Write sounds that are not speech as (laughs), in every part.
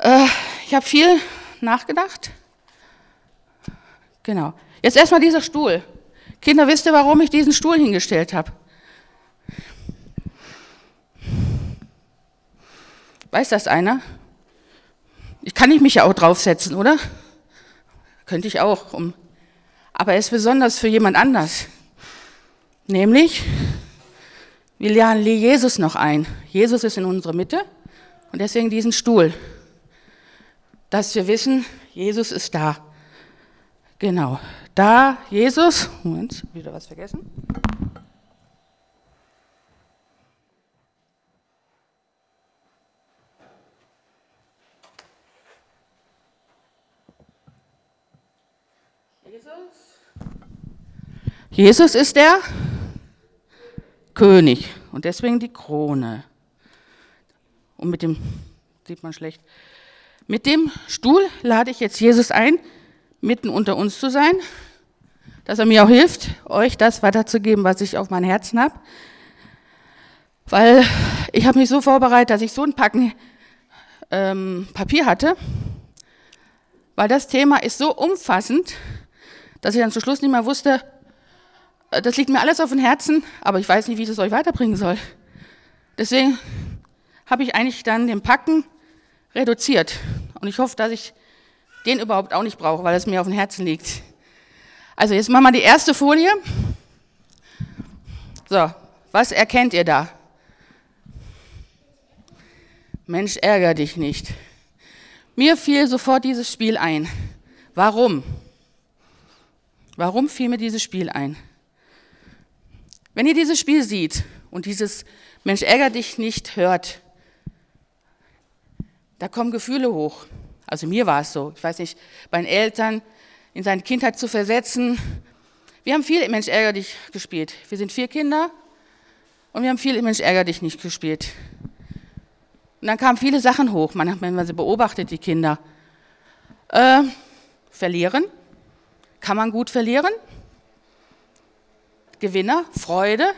Äh, ich habe viel nachgedacht. Genau. Jetzt erstmal dieser Stuhl. Kinder, wisst ihr, warum ich diesen Stuhl hingestellt habe? Weiß das einer? Ich kann nicht mich ja auch draufsetzen, oder? Könnte ich auch. Um, aber er ist besonders für jemand anders. Nämlich, wir laden Jesus noch ein. Jesus ist in unserer Mitte und deswegen diesen Stuhl. Dass wir wissen, Jesus ist da. Genau. Da Jesus, Moment, wieder was vergessen. Jesus ist der König und deswegen die Krone. Und mit dem, sieht man schlecht, mit dem Stuhl lade ich jetzt Jesus ein, mitten unter uns zu sein, dass er mir auch hilft, euch das weiterzugeben, was ich auf mein Herzen habe. Weil ich habe mich so vorbereitet, dass ich so ein Packen ähm, Papier hatte, weil das Thema ist so umfassend, dass ich dann zum Schluss nicht mehr wusste, äh, das liegt mir alles auf dem Herzen, aber ich weiß nicht, wie ich das euch weiterbringen soll. Deswegen habe ich eigentlich dann den Packen reduziert. Und ich hoffe, dass ich den überhaupt auch nicht brauche, weil es mir auf dem Herzen liegt. Also jetzt machen wir die erste Folie. So, was erkennt ihr da? Mensch, ärger dich nicht. Mir fiel sofort dieses Spiel ein. Warum? Warum fiel mir dieses Spiel ein? Wenn ihr dieses Spiel seht und dieses Mensch ärger dich nicht hört, da kommen Gefühle hoch. Also mir war es so. Ich weiß nicht, bei den Eltern in seine Kindheit zu versetzen. Wir haben viel Mensch ärger dich gespielt. Wir sind vier Kinder und wir haben viel Mensch ärger dich nicht gespielt. Und dann kamen viele Sachen hoch. Man hat, wenn man sie beobachtet, die Kinder. Äh, verlieren. Kann man gut verlieren? Gewinner, Freude,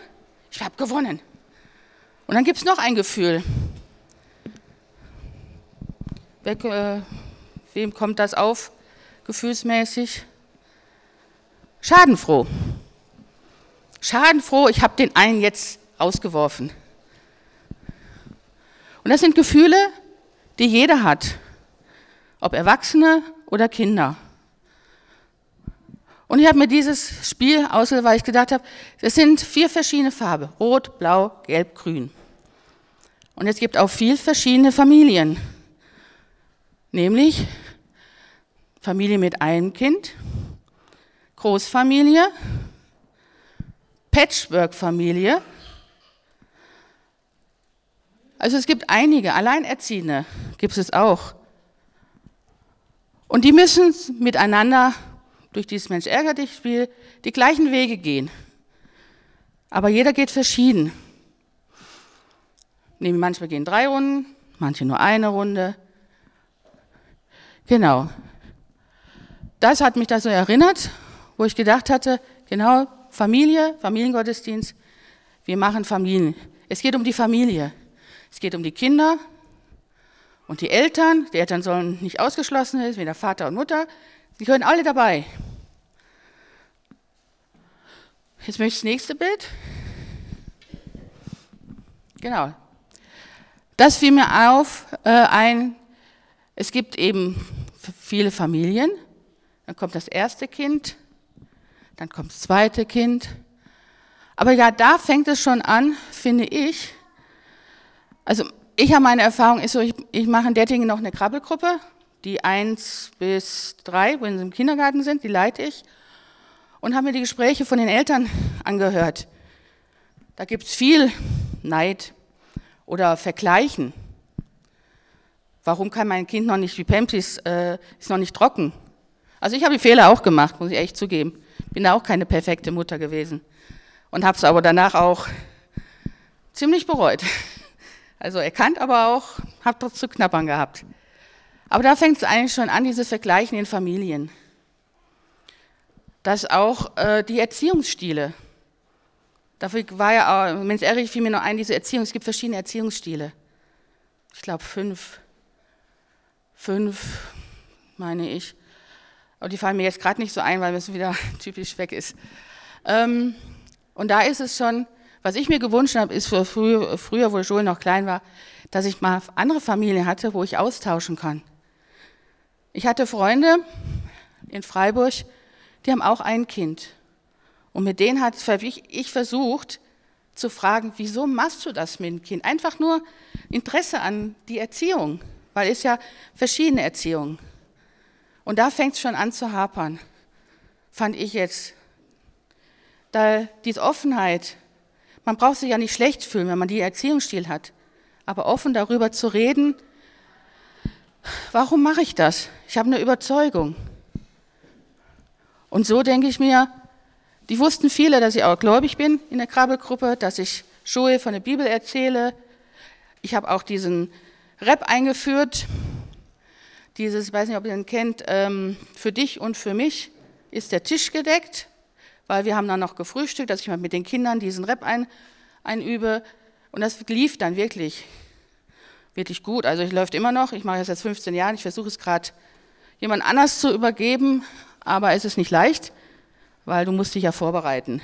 ich habe gewonnen. Und dann gibt es noch ein Gefühl. Wer, äh, wem kommt das auf, gefühlsmäßig? Schadenfroh. Schadenfroh, ich habe den einen jetzt ausgeworfen. Und das sind Gefühle, die jeder hat, ob Erwachsene oder Kinder. Und ich habe mir dieses Spiel ausgewählt, weil ich gedacht habe, es sind vier verschiedene Farben. Rot, Blau, Gelb, Grün. Und es gibt auch viel verschiedene Familien. Nämlich Familie mit einem Kind, Großfamilie, Patchwork-Familie. Also es gibt einige, Alleinerziehende gibt es auch. Und die müssen miteinander durch dieses Mensch ärger dich Spiel die gleichen Wege gehen. Aber jeder geht verschieden. Manchmal gehen drei Runden, manche nur eine Runde. Genau. Das hat mich da so erinnert, wo ich gedacht hatte, genau, Familie, Familiengottesdienst, wir machen Familien. Es geht um die Familie. Es geht um die Kinder und die Eltern. Die Eltern sollen nicht ausgeschlossen sein, wie der Vater und Mutter. Sie gehören alle dabei. Jetzt möchte ich das nächste Bild. Genau. Das fiel mir auf, äh, ein, es gibt eben viele Familien. Dann kommt das erste Kind, dann kommt das zweite Kind. Aber ja, da fängt es schon an, finde ich. Also ich habe meine Erfahrung, ist so, ich, ich mache in Dettingen noch eine Krabbelgruppe die eins bis drei, wenn sie im Kindergarten sind, die leite ich und habe mir die Gespräche von den Eltern angehört. Da gibt es viel Neid oder Vergleichen. Warum kann mein Kind noch nicht wie Pampis, äh, ist noch nicht trocken? Also ich habe die Fehler auch gemacht, muss ich echt zugeben. Bin da auch keine perfekte Mutter gewesen und habe es aber danach auch ziemlich bereut. (laughs) Also erkannt, aber auch habe dort zu knappern gehabt. Aber da fängt es eigentlich schon an, dieses Vergleichen in Familien. Dass auch äh, die Erziehungsstile, dafür war ja, auch, Mensch Erich fiel mir noch ein, diese Erziehung, es gibt verschiedene Erziehungsstile. Ich glaube fünf, fünf, meine ich. Aber die fallen mir jetzt gerade nicht so ein, weil es wieder (laughs) typisch weg ist. Ähm, und da ist es schon, was ich mir gewünscht habe, ist für früher, früher, wo Joel noch klein war, dass ich mal andere Familien hatte, wo ich austauschen kann. Ich hatte Freunde in Freiburg, die haben auch ein Kind. Und mit denen hat ich versucht zu fragen, wieso machst du das mit dem Kind? Einfach nur Interesse an die Erziehung, weil es ja verschiedene Erziehungen. Und da fängt es schon an zu hapern, fand ich jetzt. Da diese Offenheit, man braucht sich ja nicht schlecht fühlen, wenn man die Erziehungsstil hat, aber offen darüber zu reden, warum mache ich das? Ich habe eine Überzeugung. Und so denke ich mir, die wussten viele, dass ich auch gläubig bin in der Krabbelgruppe, dass ich Joel von der Bibel erzähle. Ich habe auch diesen Rap eingeführt, dieses, ich weiß nicht, ob ihr den kennt, ähm, für dich und für mich ist der Tisch gedeckt, weil wir haben dann noch gefrühstückt, dass ich mal mit den Kindern diesen Rap ein, einübe. Und das lief dann wirklich, wirklich gut. Also ich läuft immer noch, ich mache das seit 15 Jahren, ich versuche es gerade jemand anders zu übergeben, aber es ist nicht leicht, weil du musst dich ja vorbereiten.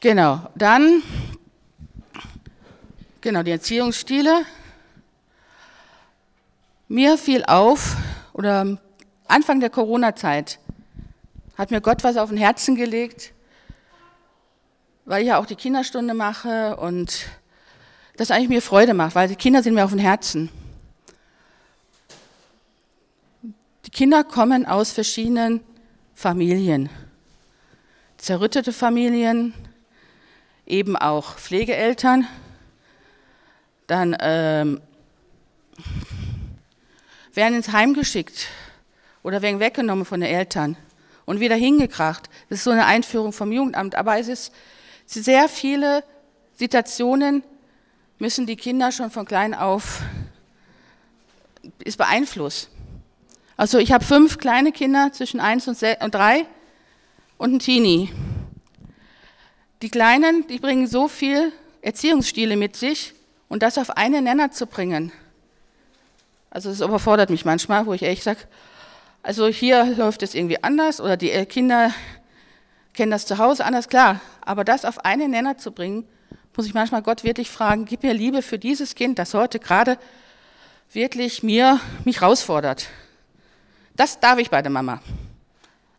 Genau, dann, genau, die Erziehungsstile. Mir fiel auf, oder Anfang der Corona-Zeit hat mir Gott was auf den Herzen gelegt, weil ich ja auch die Kinderstunde mache und das eigentlich mir Freude macht, weil die Kinder sind mir auf dem Herzen. Die Kinder kommen aus verschiedenen Familien, zerrüttete Familien, eben auch Pflegeeltern, dann ähm, werden ins Heim geschickt oder werden weggenommen von den Eltern und wieder hingekracht. Das ist so eine Einführung vom Jugendamt. Aber es ist sehr viele Situationen, müssen die Kinder schon von klein auf, ist beeinflusst. Also ich habe fünf kleine Kinder zwischen eins und drei und ein Teenie. Die Kleinen, die bringen so viel Erziehungsstile mit sich und das auf einen Nenner zu bringen, also es überfordert mich manchmal, wo ich echt sage, also hier läuft es irgendwie anders oder die Kinder kennen das zu Hause anders, klar. Aber das auf einen Nenner zu bringen, muss ich manchmal Gott wirklich fragen, gib mir Liebe für dieses Kind, das heute gerade wirklich mir, mich herausfordert. Das darf ich bei der Mama,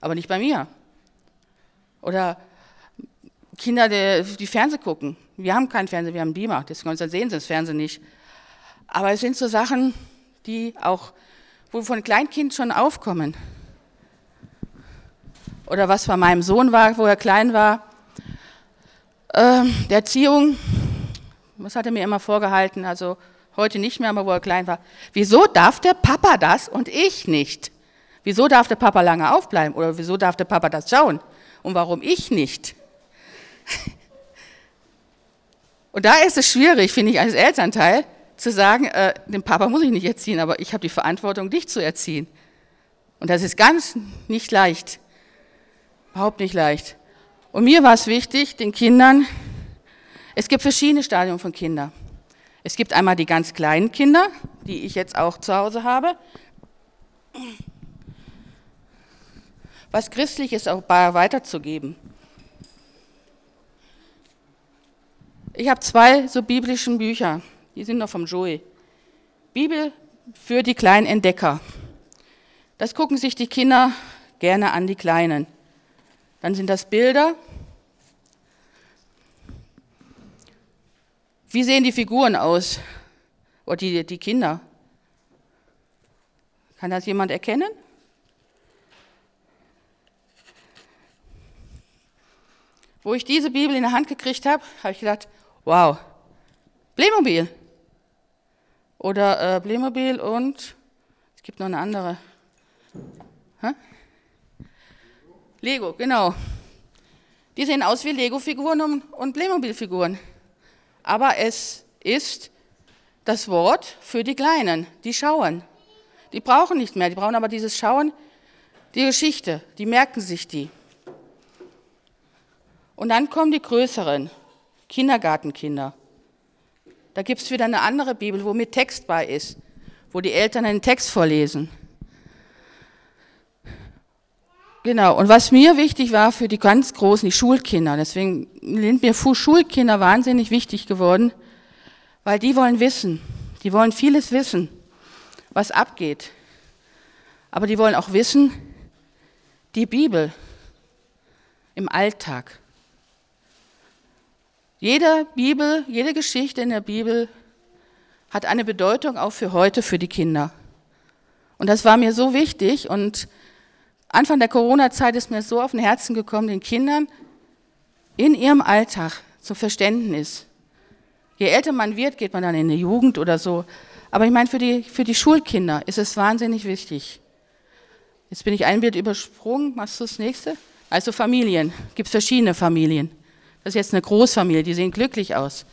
aber nicht bei mir. Oder Kinder, die, die Fernseh gucken. Wir haben keinen Fernseher, wir haben Beamer, deswegen sehen sie das Fernsehen nicht. Aber es sind so Sachen, die auch, wo von Kleinkind schon aufkommen. Oder was bei meinem Sohn war, wo er klein war. Ähm, der Erziehung, was hat er mir immer vorgehalten, also heute nicht mehr, aber wo er klein war. Wieso darf der Papa das und ich nicht? Wieso darf der Papa lange aufbleiben? Oder wieso darf der Papa das schauen? Und warum ich nicht? (laughs) Und da ist es schwierig, finde ich, als Elternteil, zu sagen, äh, den Papa muss ich nicht erziehen, aber ich habe die Verantwortung, dich zu erziehen. Und das ist ganz nicht leicht. Überhaupt nicht leicht. Und mir war es wichtig, den Kindern, es gibt verschiedene Stadien von Kindern. Es gibt einmal die ganz kleinen Kinder, die ich jetzt auch zu Hause habe. Was Christliches auch weiterzugeben. Ich habe zwei so biblischen Bücher. Die sind noch vom Joey. Bibel für die kleinen Entdecker. Das gucken sich die Kinder gerne an, die Kleinen. Dann sind das Bilder. Wie sehen die Figuren aus? Oder die, die Kinder? Kann das jemand erkennen? Wo ich diese Bibel in der Hand gekriegt habe, habe ich gedacht, wow, Playmobil. Oder äh, Playmobil und es gibt noch eine andere. Hä? Lego, genau. Die sehen aus wie Lego-Figuren und, und Playmobil-Figuren. Aber es ist das Wort für die Kleinen, die schauen. Die brauchen nicht mehr, die brauchen aber dieses Schauen, die Geschichte, die merken sich die. Und dann kommen die größeren, Kindergartenkinder. Da gibt es wieder eine andere Bibel, wo mit Text bei ist, wo die Eltern einen Text vorlesen. Genau, und was mir wichtig war für die ganz Großen, die Schulkinder, deswegen sind mir Schulkinder wahnsinnig wichtig geworden, weil die wollen wissen, die wollen vieles wissen, was abgeht. Aber die wollen auch wissen, die Bibel im Alltag. Jede Bibel, jede Geschichte in der Bibel hat eine Bedeutung auch für heute, für die Kinder. Und das war mir so wichtig und Anfang der Corona-Zeit ist mir so auf den Herzen gekommen, den Kindern in ihrem Alltag zum Verständnis. Je älter man wird, geht man dann in die Jugend oder so. Aber ich meine, für die, für die Schulkinder ist es wahnsinnig wichtig. Jetzt bin ich ein Bild übersprungen. Machst du das nächste? Also Familien. Gibt es verschiedene Familien. Das ist jetzt eine Großfamilie, die sehen glücklich aus.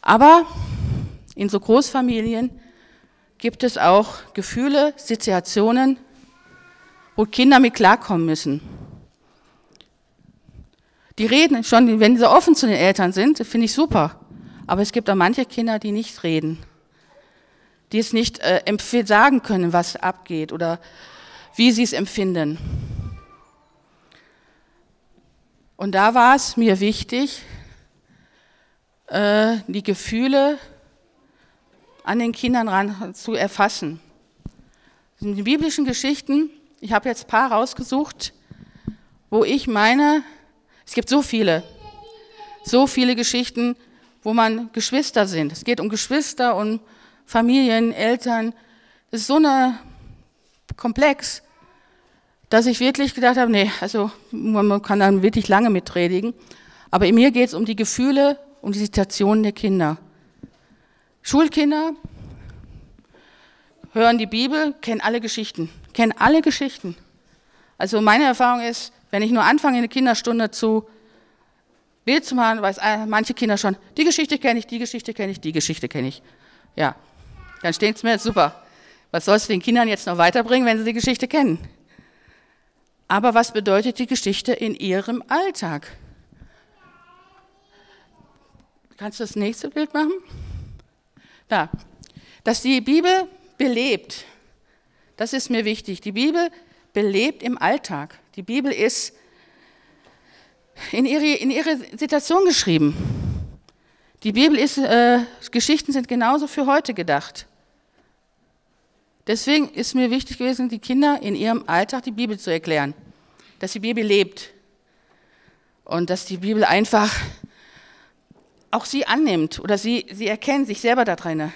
Aber in so Großfamilien gibt es auch Gefühle, Situationen, wo Kinder mit klarkommen müssen. Die reden schon, wenn sie offen zu den Eltern sind, finde ich super. Aber es gibt auch manche Kinder, die nicht reden, die es nicht äh, sagen können, was abgeht oder wie sie es empfinden. Und da war es mir wichtig, äh, die Gefühle an den Kindern ran zu erfassen. In den biblischen Geschichten ich habe jetzt ein paar rausgesucht, wo ich meine, es gibt so viele, so viele Geschichten, wo man Geschwister sind. Es geht um Geschwister, um Familien, Eltern. Es ist so eine komplex, dass ich wirklich gedacht habe, nee, also man kann dann wirklich lange mitredigen. Aber in mir geht es um die Gefühle, um die Situationen der Kinder. Schulkinder hören die Bibel, kennen alle Geschichten kennen alle Geschichten. Also meine Erfahrung ist, wenn ich nur anfange, in der Kinderstunde zu Bild zu machen, weiß manche Kinder schon, die Geschichte kenne ich, die Geschichte kenne ich, die Geschichte kenne ich. Ja, dann steht es mir super. Was sollst du den Kindern jetzt noch weiterbringen, wenn sie die Geschichte kennen? Aber was bedeutet die Geschichte in ihrem Alltag? Kannst du das nächste Bild machen? Da. Dass die Bibel belebt. Das ist mir wichtig. Die Bibel belebt im Alltag. Die Bibel ist in ihre, in ihre Situation geschrieben. Die Bibel ist, äh, Geschichten sind genauso für heute gedacht. Deswegen ist mir wichtig gewesen, die Kinder in ihrem Alltag die Bibel zu erklären. Dass die Bibel lebt. Und dass die Bibel einfach auch sie annimmt oder sie, sie erkennen sich selber da drin.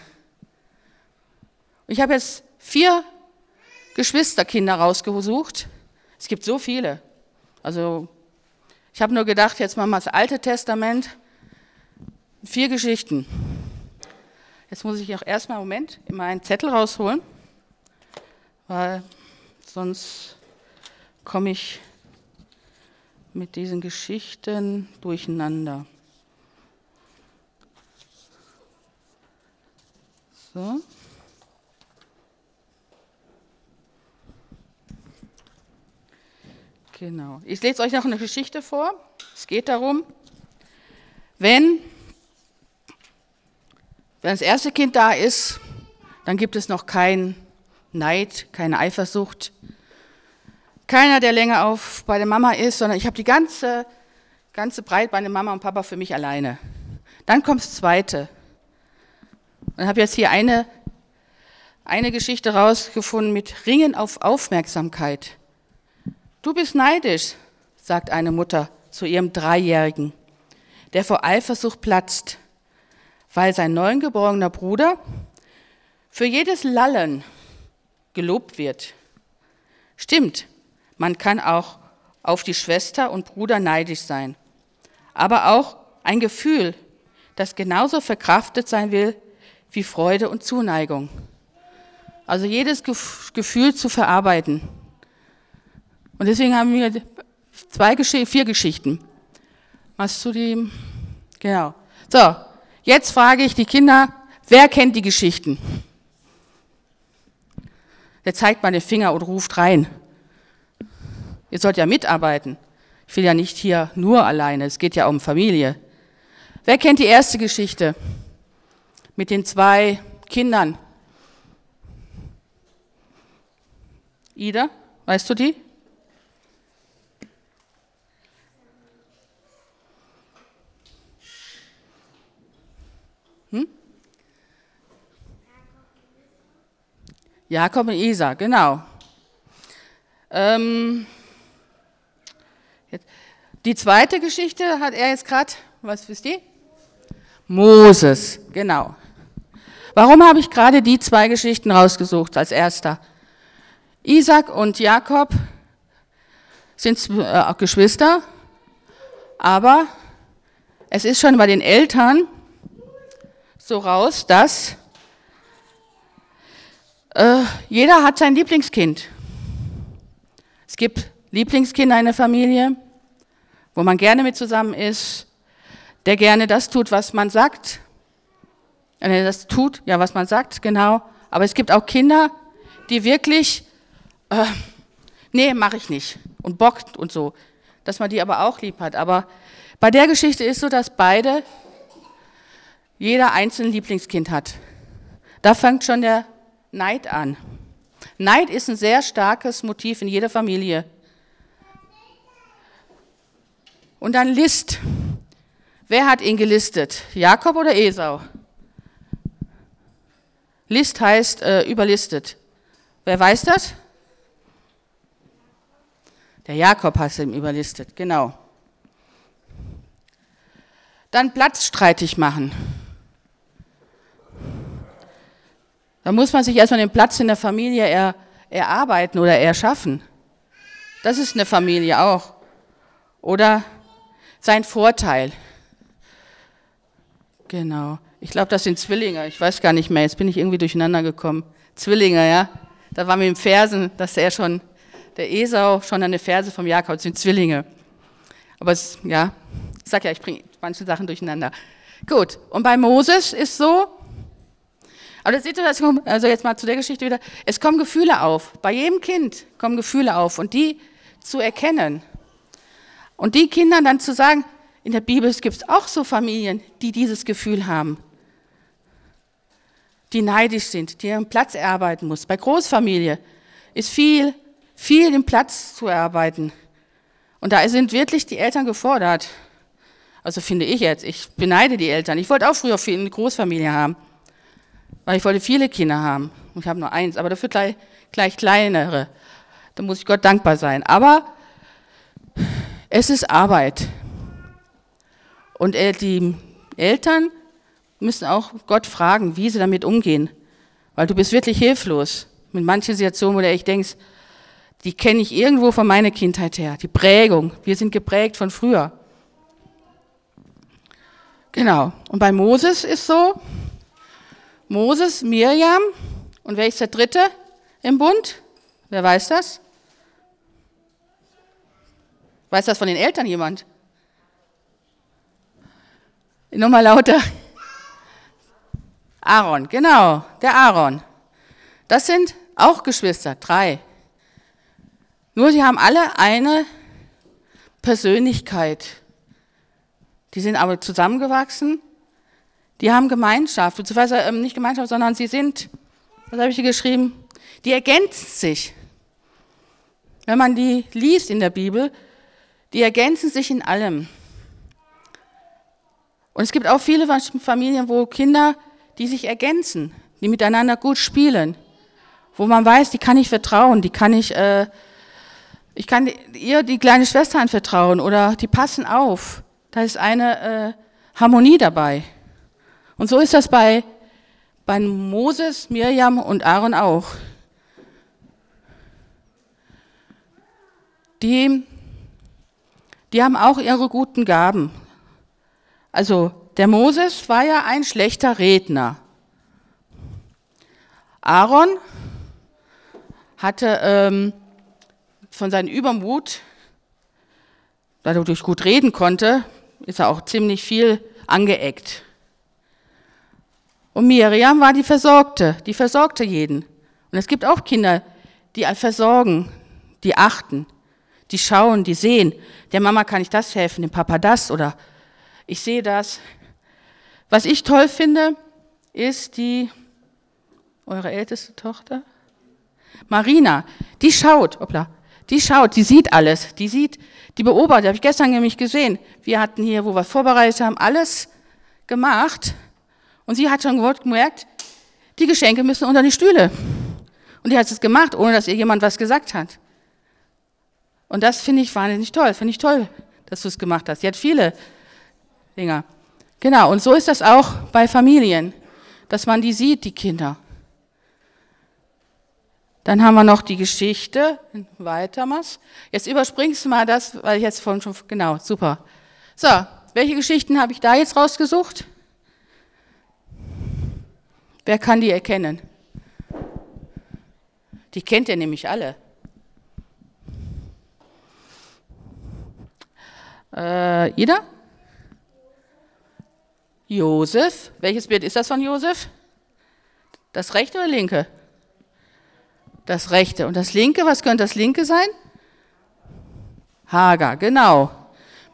Ich habe jetzt vier Geschwisterkinder rausgesucht. Es gibt so viele. Also ich habe nur gedacht, jetzt machen wir das Alte Testament. Vier Geschichten. Jetzt muss ich auch erstmal, Moment, immer einen Zettel rausholen, weil sonst komme ich mit diesen Geschichten durcheinander. So. Genau. Ich lese euch noch eine Geschichte vor. Es geht darum, wenn, wenn das erste Kind da ist, dann gibt es noch keinen Neid, keine Eifersucht. Keiner, der länger auf bei der Mama ist, sondern ich habe die ganze, ganze Breitbeine Mama und Papa für mich alleine. Dann kommt das zweite. Und habe jetzt hier eine, eine Geschichte rausgefunden mit Ringen auf Aufmerksamkeit. Du bist neidisch, sagt eine Mutter zu ihrem Dreijährigen, der vor Eifersucht platzt, weil sein neugeborener Bruder für jedes Lallen gelobt wird. Stimmt, man kann auch auf die Schwester und Bruder neidisch sein, aber auch ein Gefühl, das genauso verkraftet sein will wie Freude und Zuneigung. Also jedes Gefühl zu verarbeiten. Und deswegen haben wir zwei Gesch vier Geschichten. Was zu dem? Genau. So, jetzt frage ich die Kinder, wer kennt die Geschichten? der zeigt meine Finger und ruft rein. Ihr sollt ja mitarbeiten. Ich will ja nicht hier nur alleine, es geht ja um Familie. Wer kennt die erste Geschichte mit den zwei Kindern? Ida, weißt du die? Jakob und Isa, genau. Ähm, jetzt, die zweite Geschichte hat er jetzt gerade, was wisst ihr? Moses, genau. Warum habe ich gerade die zwei Geschichten rausgesucht als erster? Isaac und Jakob sind äh, Geschwister, aber es ist schon bei den Eltern so raus, dass äh, jeder hat sein Lieblingskind. Es gibt Lieblingskinder in der Familie, wo man gerne mit zusammen ist, der gerne das tut, was man sagt. Der das tut, ja, was man sagt, genau. Aber es gibt auch Kinder, die wirklich, äh, nee, mache ich nicht. Und bockt und so. Dass man die aber auch lieb hat. Aber bei der Geschichte ist so, dass beide jeder einzelne Lieblingskind hat. Da fängt schon der Neid an. Neid ist ein sehr starkes Motiv in jeder Familie. Und dann List. Wer hat ihn gelistet? Jakob oder Esau? List heißt äh, überlistet. Wer weiß das? Der Jakob hat ihn überlistet, genau. Dann Platz streitig machen. Da muss man sich erstmal den Platz in der Familie er, erarbeiten oder erschaffen. Das ist eine Familie auch. Oder sein Vorteil. Genau. Ich glaube, das sind Zwillinge. Ich weiß gar nicht mehr. Jetzt bin ich irgendwie durcheinander gekommen. Zwillinge, ja. Da war mit dem Fersen, dass er schon, der Esau schon eine Ferse vom Jakob, sind Zwillinge. Aber es, ja, ich sag ja, ich bringe manche Sachen durcheinander. Gut. Und bei Moses ist so, aber das ihr, also jetzt mal zu der Geschichte wieder, es kommen Gefühle auf. Bei jedem Kind kommen Gefühle auf und die zu erkennen. Und die Kindern dann zu sagen, in der Bibel gibt es auch so Familien, die dieses Gefühl haben, die neidisch sind, die ihren Platz erarbeiten muss. Bei Großfamilie ist viel, viel im Platz zu erarbeiten. Und da sind wirklich die Eltern gefordert. Also finde ich jetzt, ich beneide die Eltern. Ich wollte auch früher eine Großfamilie haben, weil ich wollte viele Kinder haben. Und ich habe nur eins, aber dafür gleich, gleich kleinere. Da muss ich Gott dankbar sein. Aber es ist Arbeit. Und die Eltern müssen auch Gott fragen, wie sie damit umgehen. Weil du bist wirklich hilflos mit manchen Situationen, wo du echt denkst, die kenne ich irgendwo von meiner Kindheit her. Die Prägung. Wir sind geprägt von früher. Genau. Und bei Moses ist so, Moses, Mirjam und wer ist der Dritte im Bund? Wer weiß das? Weiß das von den Eltern jemand? Nochmal lauter. Aaron, genau, der Aaron. Das sind auch Geschwister, drei. Nur sie haben alle eine Persönlichkeit. Die sind aber zusammengewachsen. Die haben Gemeinschaft, beziehungsweise ähm, nicht Gemeinschaft, sondern sie sind, was habe ich hier geschrieben? Die ergänzen sich. Wenn man die liest in der Bibel, die ergänzen sich in allem. Und es gibt auch viele Familien, wo Kinder, die sich ergänzen, die miteinander gut spielen, wo man weiß, die kann ich vertrauen, die kann ich, äh, ich kann ihr die kleine Schwester anvertrauen oder die passen auf. Da ist eine äh, Harmonie dabei. Und so ist das bei, bei Moses, Mirjam und Aaron auch. Die, die haben auch ihre guten Gaben. Also der Moses war ja ein schlechter Redner. Aaron hatte ähm, von seinem Übermut, da er durch gut reden konnte, ist er auch ziemlich viel angeeckt. Und Miriam war die Versorgte, die versorgte jeden. Und es gibt auch Kinder, die versorgen, die achten, die schauen, die sehen. Der Mama kann ich das helfen, dem Papa das oder ich sehe das. Was ich toll finde, ist die, eure älteste Tochter, Marina, die schaut, hoppla, die schaut, die sieht alles, die sieht, die beobachtet, habe ich gestern nämlich gesehen. Wir hatten hier, wo wir vorbereitet haben, alles gemacht. Und sie hat schon gemerkt, die Geschenke müssen unter die Stühle. Und die hat es gemacht, ohne dass ihr jemand was gesagt hat. Und das finde ich wahnsinnig toll. Finde ich toll, dass du es gemacht hast. Sie hat viele Dinger. Genau, und so ist das auch bei Familien, dass man die sieht, die Kinder. Dann haben wir noch die Geschichte. Weiter, Mas. Jetzt überspringst du mal das, weil ich jetzt vorhin schon, genau, super. So, welche Geschichten habe ich da jetzt rausgesucht? Wer kann die erkennen? Die kennt ihr nämlich alle. Äh, Ida? Josef. Welches Bild ist das von Josef? Das rechte oder linke? Das rechte. Und das linke, was könnte das linke sein? Hagar, genau.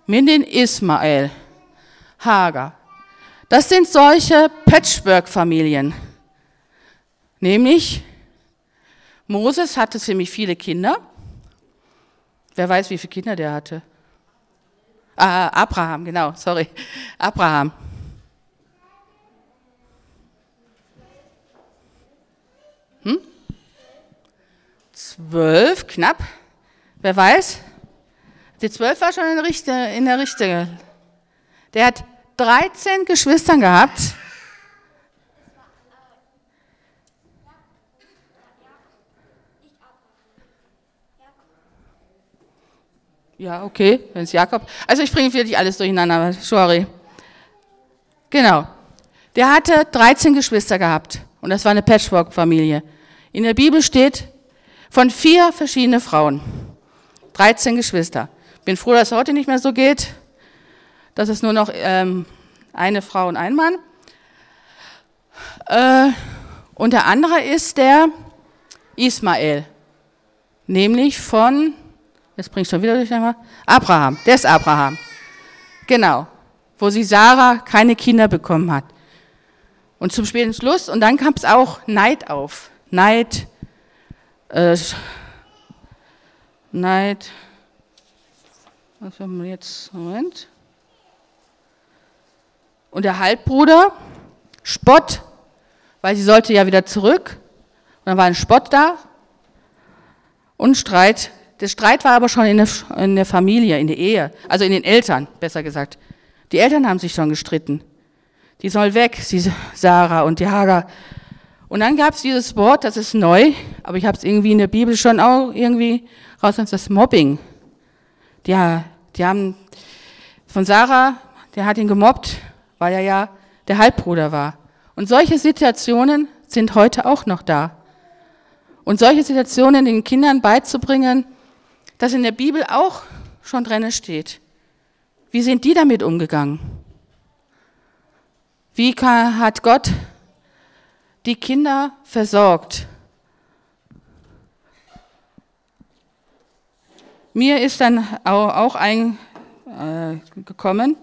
Mindin Ismael. Hagar. Das sind solche Patchwork-Familien. Nämlich, Moses hatte ziemlich viele Kinder. Wer weiß, wie viele Kinder der hatte? Ah, Abraham, genau, sorry. Abraham. Hm? Zwölf, knapp. Wer weiß? Die zwölf war schon in der Richte. Der hat 13 Geschwistern gehabt. Ja, okay, wenn es Jakob. Also ich bringe wirklich alles durcheinander, sorry. Genau. Der hatte 13 Geschwister gehabt und das war eine Patchwork-Familie. In der Bibel steht von vier verschiedene Frauen, 13 Geschwister. Bin froh, dass es heute nicht mehr so geht. Das ist nur noch ähm, eine Frau und ein Mann. Äh, und der andere ist der Ismael, nämlich von Jetzt bringst du schon wieder durcheinander. Abraham, der ist Abraham. Genau. Wo sie Sarah keine Kinder bekommen hat. Und zum späten Schluss, und dann kam es auch Neid auf. Neid, äh, Neid, was haben wir jetzt? Moment. Und der Halbbruder, Spott, weil sie sollte ja wieder zurück. Und dann war ein Spott da und Streit der Streit war aber schon in der, in der Familie, in der Ehe, also in den Eltern, besser gesagt. Die Eltern haben sich schon gestritten. Die soll weg, sie, Sarah und die Hagar. Und dann gab es dieses Wort, das ist neu, aber ich habe es irgendwie in der Bibel schon auch irgendwie raus, das Mobbing. Die, die haben von Sarah, der hat ihn gemobbt, weil er ja der Halbbruder war. Und solche Situationen sind heute auch noch da. Und solche Situationen den Kindern beizubringen, das in der Bibel auch schon drin steht. Wie sind die damit umgegangen? Wie hat Gott die Kinder versorgt? Mir ist dann auch eingekommen, äh,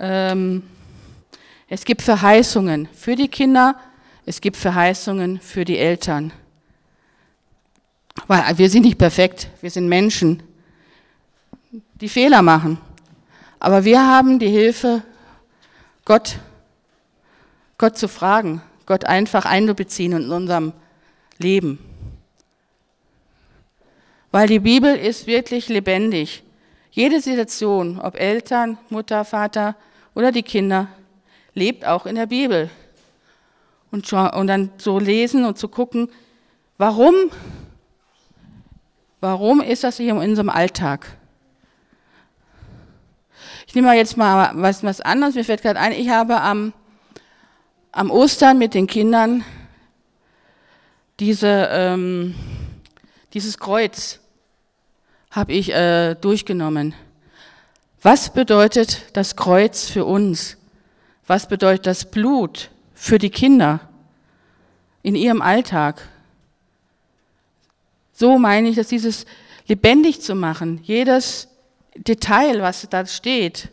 ähm, es gibt Verheißungen für die Kinder, es gibt Verheißungen für die Eltern. Weil wir sind nicht perfekt, wir sind Menschen, die Fehler machen. Aber wir haben die Hilfe, Gott, Gott zu fragen, Gott einfach einzubeziehen in unserem Leben. Weil die Bibel ist wirklich lebendig. Jede Situation, ob Eltern, Mutter, Vater oder die Kinder, lebt auch in der Bibel. Und, und dann so lesen und zu gucken, warum Warum ist das hier in unserem Alltag? Ich nehme mal jetzt mal was, was anderes. Mir fällt gerade ein, ich habe am, am Ostern mit den Kindern diese, ähm, dieses Kreuz habe ich äh, durchgenommen. Was bedeutet das Kreuz für uns? Was bedeutet das Blut für die Kinder in ihrem Alltag? So meine ich, dass dieses lebendig zu machen, jedes Detail, was da steht,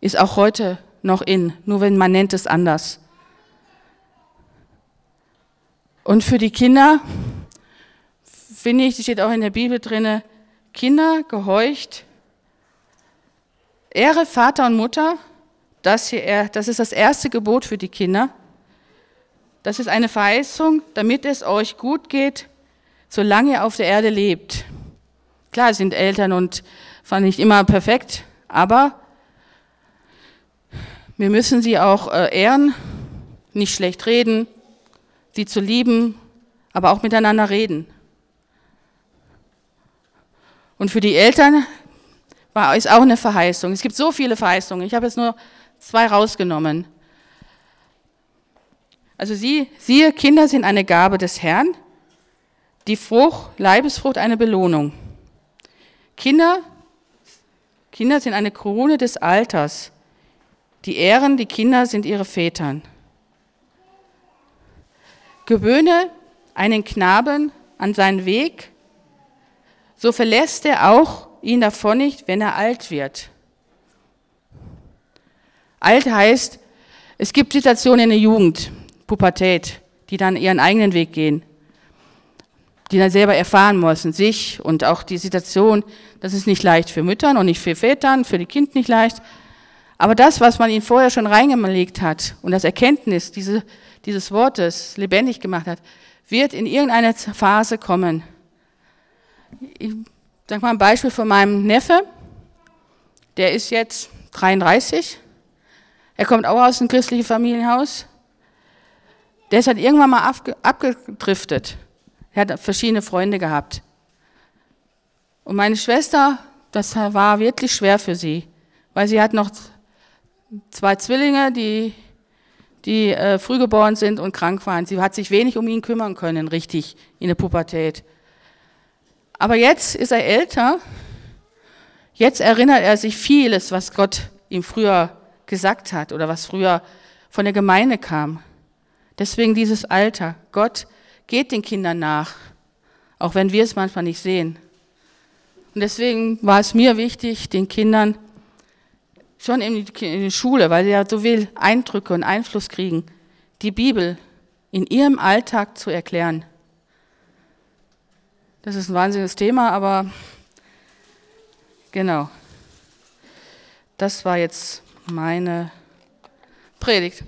ist auch heute noch in, nur wenn man nennt es anders. Und für die Kinder, finde ich, steht auch in der Bibel drin, Kinder gehorcht, Ehre Vater und Mutter, das, hier, das ist das erste Gebot für die Kinder. Das ist eine Verheißung, damit es euch gut geht, solange ihr auf der Erde lebt. Klar sind Eltern und fand nicht immer perfekt, aber wir müssen sie auch äh, ehren, nicht schlecht reden, sie zu lieben, aber auch miteinander reden. Und für die Eltern war, ist auch eine Verheißung. Es gibt so viele Verheißungen. Ich habe jetzt nur zwei rausgenommen. Also sie, siehe, Kinder sind eine Gabe des Herrn, die Frucht, Leibesfrucht eine Belohnung. Kinder, Kinder sind eine Krone des Alters. Die Ehren, die Kinder sind ihre Vätern. Gewöhne einen Knaben an seinen Weg, so verlässt er auch ihn davon nicht, wenn er alt wird. Alt heißt, es gibt Situationen in der Jugend, Pubertät, die dann ihren eigenen Weg gehen, die dann selber erfahren müssen, sich und auch die Situation, das ist nicht leicht für Müttern und nicht für Vätern, für die Kind nicht leicht. Aber das, was man ihnen vorher schon reingelegt hat und das Erkenntnis diese, dieses Wortes lebendig gemacht hat, wird in irgendeiner Phase kommen. Ich sage mal ein Beispiel von meinem Neffe. Der ist jetzt 33. Er kommt auch aus einem christlichen Familienhaus. Der ist halt irgendwann mal abgedriftet. Er hat verschiedene Freunde gehabt. Und meine Schwester, das war wirklich schwer für sie, weil sie hat noch zwei Zwillinge, die, die äh, früh geboren sind und krank waren. Sie hat sich wenig um ihn kümmern können, richtig, in der Pubertät. Aber jetzt ist er älter. Jetzt erinnert er sich vieles, was Gott ihm früher gesagt hat oder was früher von der Gemeinde kam. Deswegen dieses Alter. Gott geht den Kindern nach, auch wenn wir es manchmal nicht sehen. Und deswegen war es mir wichtig, den Kindern schon in die Schule, weil sie ja so viel Eindrücke und Einfluss kriegen, die Bibel in ihrem Alltag zu erklären. Das ist ein wahnsinniges Thema, aber genau. Das war jetzt meine Predigt.